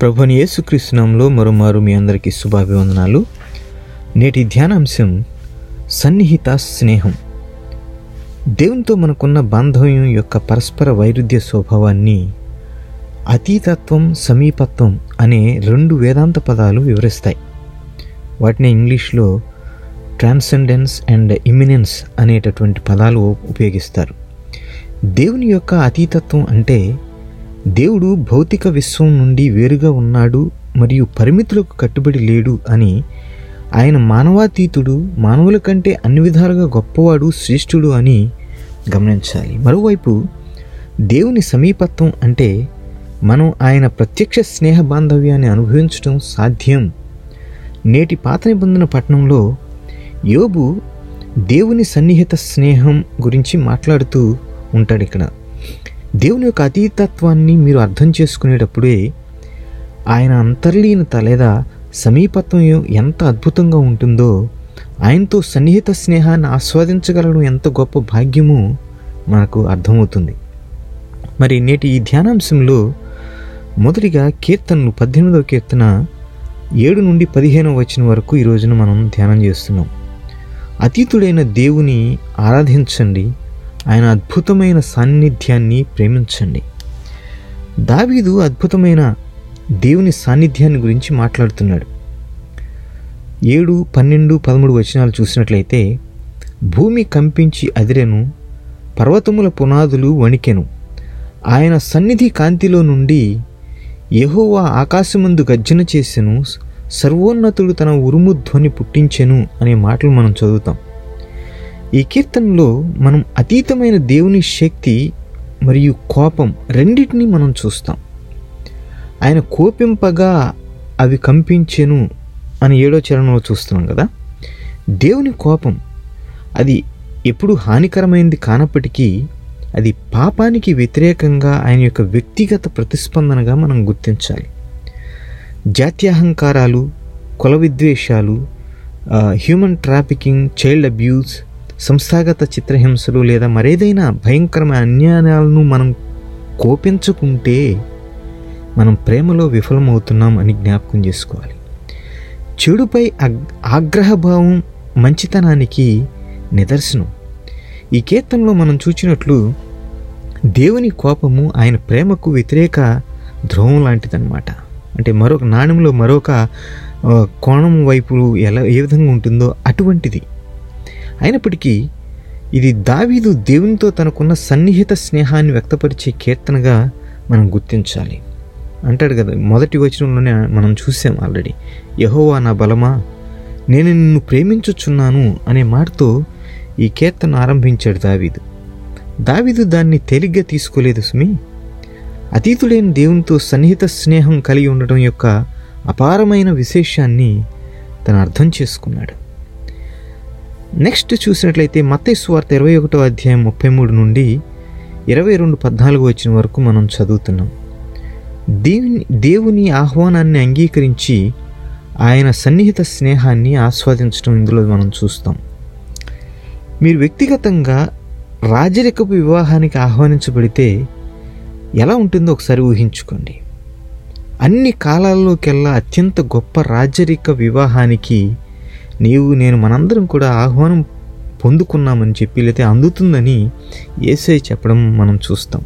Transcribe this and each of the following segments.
ప్రభుని యేసుకృష్ణంలో మరోమారు మీ అందరికీ శుభాభివందనాలు. నేటి ధ్యానాంశం సన్నిహిత స్నేహం. దేవునితో మనకున్న బాంధవ్యం యొక్క పరస్పర వైరుధ్య స్వభావాన్ని అతీతత్వం సమీపత్వం అనే రెండు వేదాంత పదాలు వివరిస్తాయి. వాటిని ఇంగ్లీష్లో ట్రాన్సెండెన్స్ అండ్ ఇమినెన్స్ అనేటటువంటి పదాలు ఉపయోగిస్తారు. దేవుని యొక్క అతీతత్వం అంటే దేవుడు భౌతిక విశ్వం నుండి వేరుగా ఉన్నాడు మరియు పరిమితులకు కట్టుబడి లేడు అని ఆయన మానవాతీతుడు మానవుల కంటే అన్ని విధాలుగా గొప్పవాడు శ్రేష్ఠుడు అని గమనించాలి. మరోవైపు దేవుని సమీపత్వం అంటే మనం ఆయన ప్రత్యక్ష స్నేహ బాంధవ్యాన్ని అనుభవించడం సాధ్యం. నేటి పాత నిబంధన పట్టణంలో యోబు దేవుని సన్నిహిత స్నేహం గురించి మాట్లాడుతూ ఉంటాడు ఇక్కడ. దేవుని యొక్క అతీతత్వాన్ని మీరు అర్థం చేసుకునేటప్పుడే ఆయన అంతర్లీనత లేదా సమీపత్వం ఎంత అద్భుతంగా ఉంటుందో ఆయనతో సన్నిహిత స్నేహాన్ని ఆస్వాదించగలడం ఎంత గొప్ప భాగ్యమో మనకు అర్థమవుతుంది. మరి నేటి ఈ ధ్యానాంశంలో మొదటిగా కీర్తనలు పద్దెనిమిదవ కీర్తన ఏడు నుండి పదిహేనవ వచ్చిన వరకు ఈ రోజున మనం ధ్యానం చేస్తున్నాం. అతీతుడైన దేవుని ఆరాధించండి ఆయన అద్భుతమైన సాన్నిధ్యాన్ని ప్రేమించండి. దావీదు అద్భుతమైన దేవుని సాన్నిధ్యాన్ని గురించి మాట్లాడుతున్నాడు. ఏడు పన్నెండు పదమూడు వచనాలు చూసినట్లయితే భూమి కంపించి అదిరెను పర్వతముల పునాదులు వణికెను. ఆయన సన్నిధి కాంతిలో నుండి యహోవా ఆకాశమందు గర్జన చేసెను సర్వోన్నతుడు తన ఉరుము ధ్వని పుట్టించెను అనే మాటలు మనం చదువుతాం. ఈ కీర్తనలో మనం అతీతమైన దేవుని శక్తి మరియు కోపం రెండింటినీ మనం చూస్తాం. ఆయన కోపింపగా అవి కంపించెను అని ఏడో చరణంలో చూస్తున్నాం కదా? దేవుని కోపం అది ఎప్పుడు హానికరమైనది కానప్పటికీ అది పాపానికి వ్యతిరేకంగా ఆయన యొక్క వ్యక్తిగత ప్రతిస్పందనగా మనం గుర్తించాలి. జాత్యహంకారాలు కుల విద్వేషాలు హ్యూమన్ ట్రాఫికింగ్ చైల్డ్ అబ్యూస్ సంస్థాగత చిత్రహింసలు లేదా మరేదైనా భయంకరమైన అన్యాయాలను మనం కోపించుకుంటే మనం ప్రేమలో విఫలమవుతున్నాం అని జ్ఞాపకం చేసుకోవాలి. చెడుపై ఆగ్రహభావం మంచితనానికి నిదర్శనం. ఈ కీర్తనలో మనం చూచినట్లు దేవుని కోపము ఆయన ప్రేమకు వ్యతిరేక ధ్రువం లాంటిదన్నమాట. అంటే మరొక నాణ్యంలో మరొక కోణం వైపు ఎలా ఏ విధంగా ఉంటుందో అటువంటిది. అయినప్పటికీ ఇది దావీదు దేవునితో తనకున్న సన్నిహిత స్నేహాన్ని వ్యక్తపరిచే కీర్తనగా మనం గుర్తించాలి. అంటాడు కదా మొదటి వచనంలోనే మనం చూసాం ఆల్రెడీ యహోవా నా బలమా నేను నిన్ను ప్రేమించుచున్నాను అనే మాటతో ఈ కీర్తన ఆరంభించాడు దావీదు. దావీదు దాన్ని తేలిగ్గా తీసుకోలేదు సుమి. అతీతుడైన దేవునితో సన్నిహిత స్నేహం కలిగి ఉండడం యొక్క అపారమైన విశేషాన్ని తను అర్థం చేసుకున్నాడు. నెక్స్ట్ చూసినట్లయితే మత్తయి వార్త ఇరవై ఒకటో అధ్యాయం ముప్పై మూడు నుండి ఇరవై రెండు పద్నాలుగు వచ్చిన వరకు మనం చదువుతున్నాం. దేవుని దేవుని ఆహ్వానాన్ని అంగీకరించి ఆయన సన్నిహిత స్నేహాన్ని ఆస్వాదించడం ఇందులో మనం చూస్తాం. మీరు వ్యక్తిగతంగా రాజరికపు వివాహానికి ఆహ్వానించబడితే ఎలా ఉంటుందో ఒకసారి ఊహించుకోండి. అన్ని కాలాల్లోకెల్లా అత్యంత గొప్ప రాజరిక వివాహానికి నీవు నేను మనందరం కూడా ఆహ్వానం పొందుకున్నామని చెప్పి లేతే అందుతుందని ఏసై చెప్పడం మనం చూస్తాం.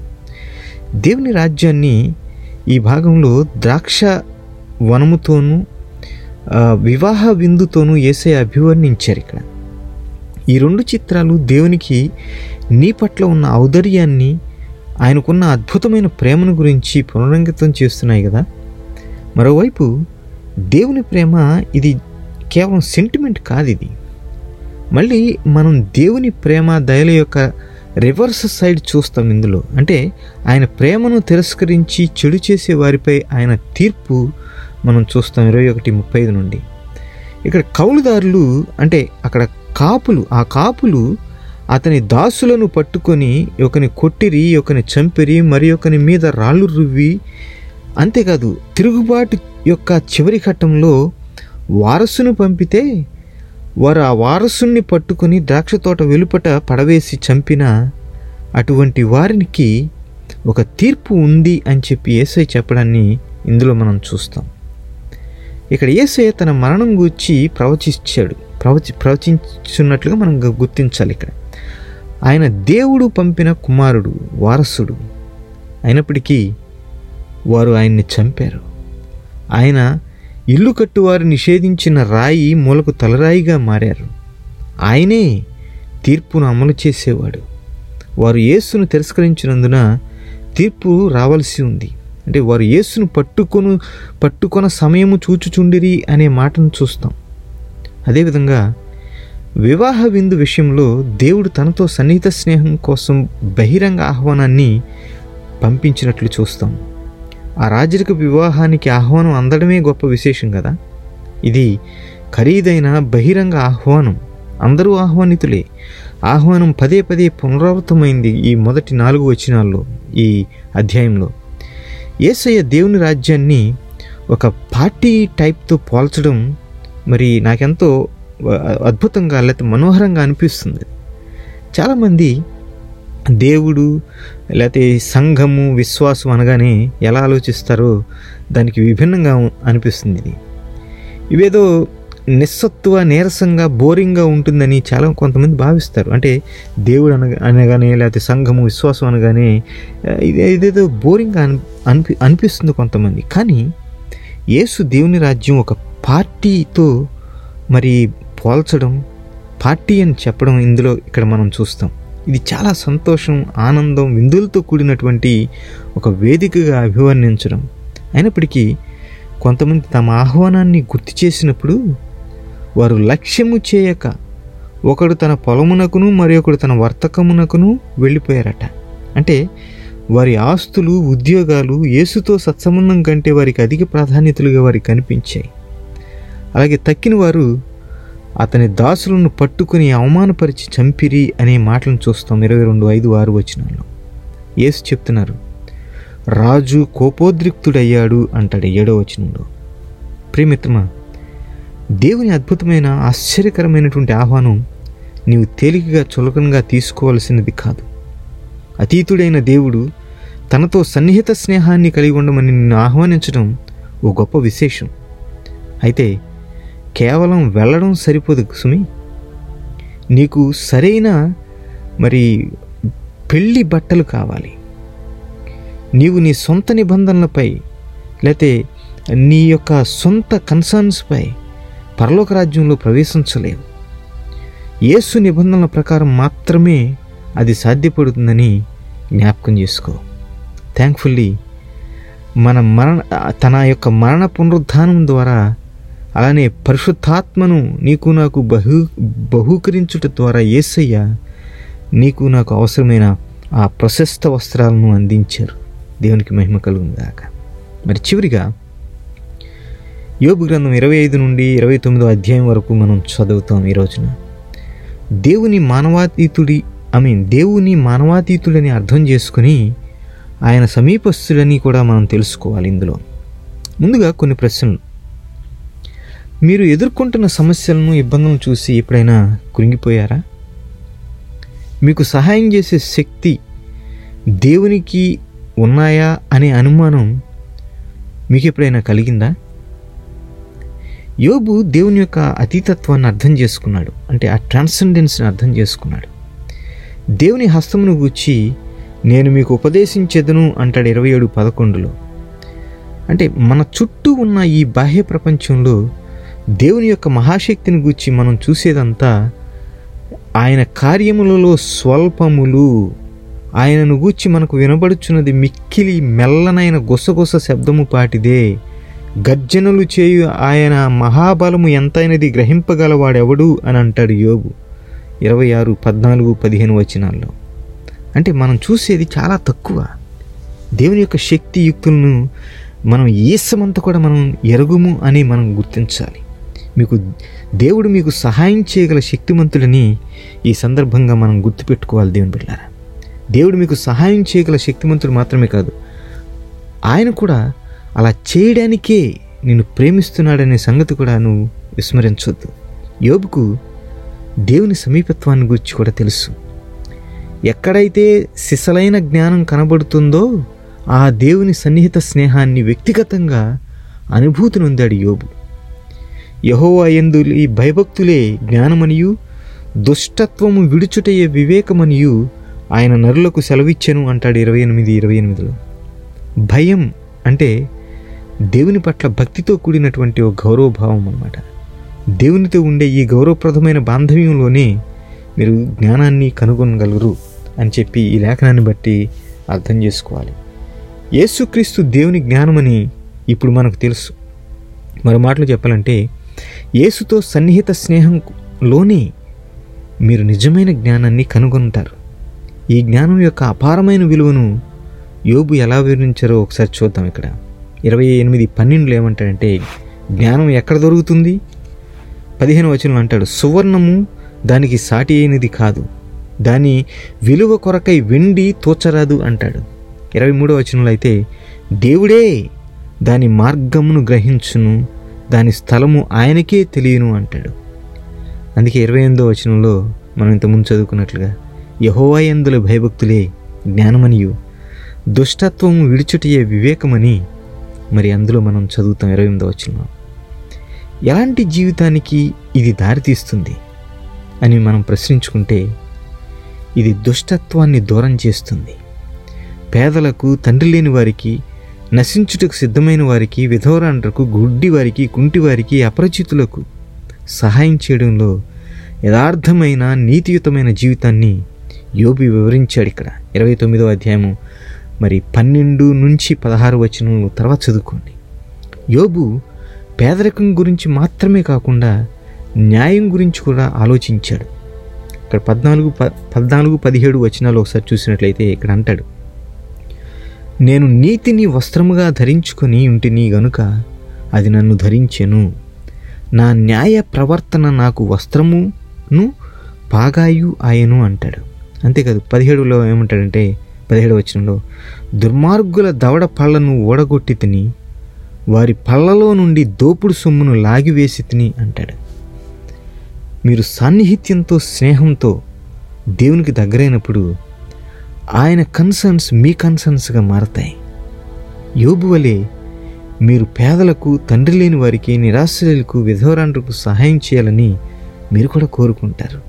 దేవుని రాజ్యాన్ని ఈ భాగంలో ద్రాక్ష వనముతోనూ వివాహ విందుతోనూ ఏసై అభివర్ణించారు ఇక్కడ. ఈ రెండు చిత్రాలు దేవునికి నీ పట్ల ఉన్న ఔదర్యాన్ని ఆయనకున్న అద్భుతమైన ప్రేమను గురించి పునరంకితం చేస్తున్నాయి కదా. మరోవైపు దేవుని ప్రేమ ఇది కేవలం సెంటిమెంట్ కాదు ఇది. మళ్ళీ మనం దేవుని ప్రేమ దయల యొక్క రివర్స్ సైడ్ చూస్తాం ఇందులో. అంటే ఆయన ప్రేమను తిరస్కరించి చెడు చేసే వారిపై ఆయన తీర్పు మనం చూస్తాం ఇరవై ఒకటి ముప్పై ఐదు నుండి. ఇక్కడ కౌలుదారులు అంటే అక్కడ కాపులు ఆ కాపులు అతని దాసులను పట్టుకొని ఒకని కొట్టిరి ఒకని చంపిరి మరి ఒకని మీద రాళ్ళు రువ్వి అంతేకాదు తిరుగుబాటు యొక్క చివరి ఘట్టంలో వారసును పంపితే వారు ఆ వారసుని పట్టుకుని ద్రాక్ష తోట వెలుపట పడవేసి చంపిన అటువంటి వారికి ఒక తీర్పు ఉంది అని చెప్పి ఏసై చెప్పడాన్ని ఇందులో మనం చూస్తాం. ఇక్కడ ఏసై తన మరణం గూర్చి ప్రవచించాడు. ప్రవచి ప్రవచించున్నట్లుగా మనం గుర్తించాలి ఇక్కడ. ఆయన దేవుడు పంపిన కుమారుడు వారసుడు అయినప్పటికీ వారు ఆయన్ని చంపారు. ఆయన ఇల్లు కట్టువారు నిషేధించిన రాయి మూలకు తలరాయిగా మారారు. ఆయనే తీర్పును అమలు చేసేవాడు. వారు యేసును తిరస్కరించినందున తీర్పు రావాల్సి ఉంది. అంటే వారు యేసును పట్టుకొను పట్టుకొన సమయము చూచుచుండిరి అనే మాటను చూస్తాం. అదేవిధంగా వివాహ విందు విషయంలో దేవుడు తనతో సన్నిహిత స్నేహం కోసం బహిరంగ ఆహ్వానాన్ని పంపించినట్లు చూస్తాం. ఆ రాజరిక వివాహానికి ఆహ్వానం అందడమే గొప్ప విశేషం కదా? ఇది ఖరీదైన బహిరంగ ఆహ్వానం. అందరూ ఆహ్వానితులే. ఆహ్వానం పదే పదే పునరావృతమైంది ఈ మొదటి నాలుగు వచనాల్లో ఈ అధ్యాయంలో. ఏసయ్య దేవుని రాజ్యాన్ని ఒక పార్టీ టైప్తో పోల్చడం మరి నాకెంతో అద్భుతంగా లేకపోతే మనోహరంగా అనిపిస్తుంది. చాలామంది దేవుడు లేకపోతే సంఘము విశ్వాసం అనగానే ఎలా ఆలోచిస్తారో దానికి విభిన్నంగా అనిపిస్తుంది. ఇది ఇవేదో నిస్సత్తువ నీరసంగా బోరింగ్గా ఉంటుందని చాలా కొంతమంది భావిస్తారు. అంటే దేవుడు అనగా అనగానే లేకపోతే సంఘము విశ్వాసం అనగానే ఇది ఇదేదో బోరింగ్గా అని అనిపి అనిపిస్తుంది కొంతమంది. కానీ యేసు దేవుని రాజ్యం ఒక పార్టీతో మరి పోల్చడం పార్టీ అని చెప్పడం ఇందులో ఇక్కడ మనం చూస్తాం. ఇది చాలా సంతోషం ఆనందం విందులతో కూడినటువంటి ఒక వేదికగా అభివర్ణించడం. అయినప్పటికీ కొంతమంది తమ ఆహ్వానాన్ని గుర్తు చేసినప్పుడు వారు లక్ష్యము చేయక ఒకడు తన పొలమునకును మరి ఒకడు తన వర్తకమునకును వెళ్ళిపోయారట. అంటే వారి ఆస్తులు ఉద్యోగాలు యేసుతో సత్సంబంధం కంటే వారికి అధిక ప్రాధాన్యతలుగా వారికి కనిపించాయి. అలాగే తక్కిన వారు అతని దాసులను పట్టుకుని అవమానపరిచి చంపిరి అనే మాటలను చూస్తాం ఇరవై రెండు ఐదు ఆరు వచనాల్లో. ఏసు చెప్తున్నారు రాజు కోపోద్రిక్తుడయ్యాడు అంటాడు ఏడో వచనంలో. ప్రేమిత్రమా దేవుని అద్భుతమైన ఆశ్చర్యకరమైనటువంటి ఆహ్వానం నీవు తేలికగా చులకనగా తీసుకోవాల్సినది కాదు. అతీతుడైన దేవుడు తనతో సన్నిహిత స్నేహాన్ని కలిగి ఉండమని నిన్ను ఆహ్వానించడం ఓ గొప్ప విశేషం. అయితే కేవలం వెళ్ళడం సరిపోదు సుమి. నీకు సరైన మరి పెళ్ళి బట్టలు కావాలి. నీవు నీ సొంత నిబంధనలపై లేతే నీ యొక్క సొంత కన్సర్న్స్పై పరలోక రాజ్యంలో ప్రవేశించలేవు. యేసు నిబంధనల ప్రకారం మాత్రమే అది సాధ్యపడుతుందని జ్ఞాపకం చేసుకో. థ్యాంక్ఫుల్లీ మన మరణ తన యొక్క మరణ పునరుద్ధానం ద్వారా అలానే పరిశుద్ధాత్మను నీకు నాకు బహు బహూకరించుట ద్వారా యేసయ్య నీకు నాకు అవసరమైన ఆ ప్రశస్త వస్త్రాలను అందించారు. దేవునికి మహిమ కలుగును మరి చివరిగా యోగు గ్రంథం ఇరవై ఐదు నుండి ఇరవై తొమ్మిదో అధ్యాయం వరకు మనం చదువుతాం ఈ రోజున. దేవుని మానవాతీతుడి ఐ మీన్ దేవుని మానవాతీతుడని అర్థం చేసుకుని ఆయన సమీపస్తులని కూడా మనం తెలుసుకోవాలి ఇందులో. ముందుగా కొన్ని ప్రశ్నలు. మీరు ఎదుర్కొంటున్న సమస్యలను ఇబ్బందులను చూసి ఎప్పుడైనా కృంగిపోయారా? మీకు సహాయం చేసే శక్తి దేవునికి ఉన్నాయా అనే అనుమానం మీకు ఎప్పుడైనా కలిగిందా? యోబు దేవుని యొక్క అతీతత్వాన్ని అర్థం చేసుకున్నాడు. అంటే ఆ ట్రాన్సెండెన్స్ని అర్థం చేసుకున్నాడు. దేవుని హస్తమును గూర్చి నేను మీకు ఉపదేశించేదను అంటాడు ఇరవై ఏడు పదకొండులో. అంటే మన చుట్టూ ఉన్న ఈ బాహ్య ప్రపంచంలో దేవుని యొక్క మహాశక్తిని గూర్చి మనం చూసేదంతా ఆయన కార్యములలో స్వల్పములు. ఆయనను గూర్చి మనకు వినబడుచున్నది మిక్కిలి మెల్లనైన గుసగుస శబ్దము పాటిదే. గర్జనలు చేయు ఆయన మహాబలము ఎంతైనది గ్రహింపగలవాడెవడు అని అంటాడు యోగు ఇరవై ఆరు పద్నాలుగు పదిహేను వచనాల్లో. అంటే మనం చూసేది చాలా తక్కువ. దేవుని యొక్క శక్తి యుక్తులను మనం ఏసమంతా కూడా మనం ఎరుగుము అని మనం గుర్తించాలి. మీకు దేవుడు మీకు సహాయం చేయగల శక్తిమంతులని ఈ సందర్భంగా మనం గుర్తుపెట్టుకోవాలి దేవుని బిడ్డారా దేవుడు మీకు సహాయం చేయగల శక్తిమంతుడు మాత్రమే కాదు ఆయన కూడా అలా చేయడానికే నిన్ను ప్రేమిస్తున్నాడనే సంగతి కూడా నువ్వు విస్మరించవద్దు యోబుకు దేవుని సమీపత్వాన్ని గురించి కూడా తెలుసు. ఎక్కడైతే సిసలైన జ్ఞానం కనబడుతుందో ఆ దేవుని సన్నిహిత స్నేహాన్ని వ్యక్తిగతంగా అనుభూతి నొందాడు యోబు. యహోవాయందు ఈ భయభక్తులే జ్ఞానమనియు దుష్టత్వము విడుచుటయే వివేకమనియు ఆయన నరులకు సెలవిచ్చెను అంటాడు ఇరవై ఎనిమిది ఇరవై ఎనిమిదిలో. భయం అంటే దేవుని పట్ల భక్తితో కూడినటువంటి ఒక గౌరవభావం అన్నమాట దేవునితో ఉండే ఈ గౌరవప్రదమైన బాంధవ్యంలోనే మీరు జ్ఞానాన్ని కనుగొనగలరు అని చెప్పి ఈ లేఖనాన్ని బట్టి అర్థం చేసుకోవాలి. యేసుక్రీస్తు దేవుని జ్ఞానమని ఇప్పుడు మనకు తెలుసు. మరో మాటలు చెప్పాలంటే యేసుతో సన్నిహిత స్నేహంలోనే మీరు నిజమైన జ్ఞానాన్ని కనుగొంటారు. ఈ జ్ఞానం యొక్క అపారమైన విలువను యోబు ఎలా వివరించారో ఒకసారి చూద్దాం ఇక్కడ. ఇరవై ఎనిమిది పన్నెండులో ఏమంటాడంటే జ్ఞానం ఎక్కడ దొరుకుతుంది? పదిహేను వచనంలో అంటాడు సువర్ణము దానికి సాటి అయినది కాదు. దాని విలువ కొరకై వెండి తోచరాదు అంటాడు. ఇరవై మూడో వచనంలో అయితే దేవుడే దాని మార్గమును గ్రహించును దాని స్థలము ఆయనకే తెలియను అంటాడు. అందుకే ఇరవై ఎనిమిదో వచనంలో మనం ఇంతకుముందు చదువుకున్నట్లుగా యహోవాయందుల భయభక్తులే జ్ఞానమనియు దుష్టత్వము విడిచుటయే వివేకమని మరి అందులో మనం చదువుతాం ఇరవై ఎనిమిదో వచనంలో. ఎలాంటి జీవితానికి ఇది దారితీస్తుంది అని మనం ప్రశ్నించుకుంటే ఇది దుష్టత్వాన్ని దూరం చేస్తుంది. పేదలకు తండ్రి లేని వారికి నశించుటకు సిద్ధమైన వారికి విధవరాండ్రకు గుడ్డి వారికి కుంటి వారికి అపరిచితులకు సహాయం చేయడంలో యథార్థమైన నీతియుతమైన జీవితాన్ని యోబి వివరించాడు ఇక్కడ. ఇరవై తొమ్మిదో అధ్యాయము. మరి పన్నెండు నుంచి పదహారు వచనంలో తర్వాత చదువుకోండి. యోబు పేదరికం గురించి మాత్రమే కాకుండా న్యాయం గురించి కూడా ఆలోచించాడు. ఇక్కడ పద్నాలుగు ప పద్నాలుగు పదిహేడు వచనాలు ఒకసారి చూసినట్లయితే ఇక్కడ అంటాడు. నేను నీతిని వస్త్రముగా ధరించుకొని ఉంటిని గనుక అది నన్ను ధరించెను. నా న్యాయ ప్రవర్తన నాకు వస్త్రమును పాగాయు ఆయను అంటాడు. అంతేకాదు పదిహేడులో ఏమంటాడంటే పదిహేడు వచనంలో దుర్మార్గుల దవడ పళ్ళను ఓడగొట్టి తిని వారి పళ్ళలో నుండి దోపుడు సొమ్మును లాగివేసి తిని అంటాడు. మీరు సాన్నిహిత్యంతో స్నేహంతో దేవునికి దగ్గరైనప్పుడు ఆయన కన్సర్న్స్ మీ కన్సర్న్స్గా మారతాయి. యోబు వలె మీరు పేదలకు తండ్రి లేని వారికి నిరాశ్రయులకు విధవరాండ్రకు సహాయం చేయాలని మీరు కూడా కోరుకుంటారు.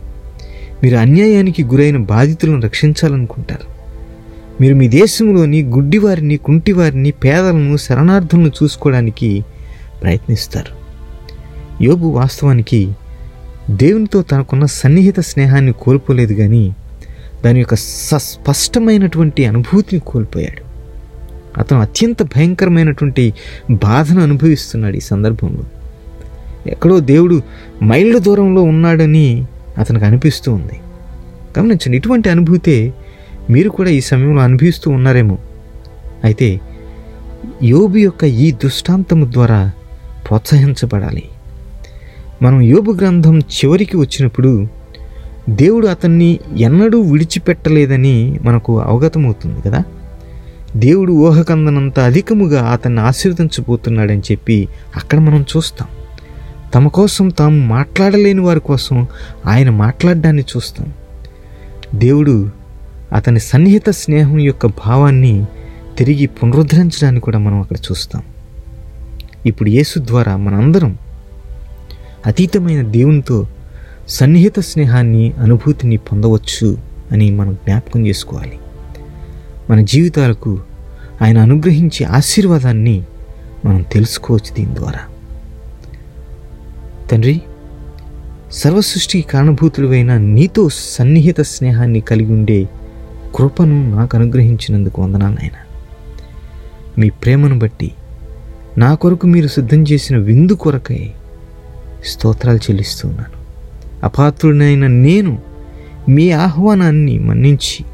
మీరు అన్యాయానికి గురైన బాధితులను రక్షించాలనుకుంటారు. మీరు మీ దేశంలోని గుడ్డివారిని కుంటివారిని పేదలను శరణార్థులను చూసుకోవడానికి ప్రయత్నిస్తారు. యోబు వాస్తవానికి దేవునితో తనకున్న సన్నిహిత స్నేహాన్ని కోల్పోలేదు కానీ దాని యొక్క స స్పష్టమైనటువంటి అనుభూతిని కోల్పోయాడు. అతను అత్యంత భయంకరమైనటువంటి బాధను అనుభవిస్తున్నాడు ఈ సందర్భంలో. ఎక్కడో దేవుడు మైళ్ళ దూరంలో ఉన్నాడని అతనికి అనిపిస్తూ ఉంది. గమనించండి ఇటువంటి అనుభూతే మీరు కూడా ఈ సమయంలో అనుభవిస్తూ ఉన్నారేమో. అయితే యోబు యొక్క ఈ దృష్టాంతము ద్వారా ప్రోత్సహించబడాలి. మనం యోబు గ్రంథం చివరికి వచ్చినప్పుడు దేవుడు అతన్ని ఎన్నడూ విడిచిపెట్టలేదని మనకు అవగతమవుతుంది కదా? దేవుడు ఊహకందనంత అధికముగా అతన్ని ఆశీర్వదించబోతున్నాడని చెప్పి అక్కడ మనం చూస్తాం. తమ కోసం తాము మాట్లాడలేని వారి కోసం ఆయన మాట్లాడడాన్ని చూస్తాం. దేవుడు అతని సన్నిహిత స్నేహం యొక్క భావాన్ని తిరిగి పునరుద్ధరించడాన్ని కూడా మనం అక్కడ చూస్తాం. ఇప్పుడు యేసు ద్వారా మనందరం అతీతమైన దేవునితో సన్నిహిత స్నేహాన్ని అనుభూతిని పొందవచ్చు అని మనం జ్ఞాపకం చేసుకోవాలి. మన జీవితాలకు ఆయన అనుగ్రహించే ఆశీర్వాదాన్ని మనం తెలుసుకోవచ్చు దీని ద్వారా. తండ్రి సర్వసృష్టికి కారణభూతుడువైన నీతో సన్నిహిత స్నేహాన్ని కలిగి ఉండే కృపను నాకు అనుగ్రహించినందుకు వందనాలు నాయన. మీ ప్రేమను బట్టి నా కొరకు మీరు సిద్ధం చేసిన విందు కొరకై స్తోత్రాలు చెల్లిస్తున్నాను అపాత్రుడైన నేను మీ ఆహ్వానాన్ని మన్నించి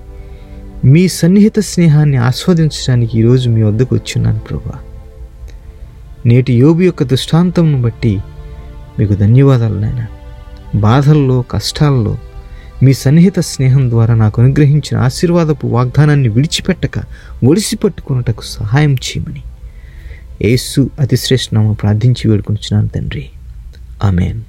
మీ సన్నిహిత స్నేహాన్ని ఆస్వాదించడానికి ఈరోజు మీ వద్దకు వచ్చున్నాను ప్రభా. నేటి యోబు యొక్క దృష్టాంతంను బట్టి మీకు ధన్యవాదాలు నాయన. బాధల్లో కష్టాల్లో మీ సన్నిహిత స్నేహం ద్వారా నాకు అనుగ్రహించిన ఆశీర్వాదపు వాగ్దానాన్ని విడిచిపెట్టక ఒడిసి పట్టుకున్నటకు సహాయం చేయమని యేసు అతిశ్రేష్ఠనామ ప్రార్థించి వేడుకుంటున్నాను తండ్రి. ఆమెన్.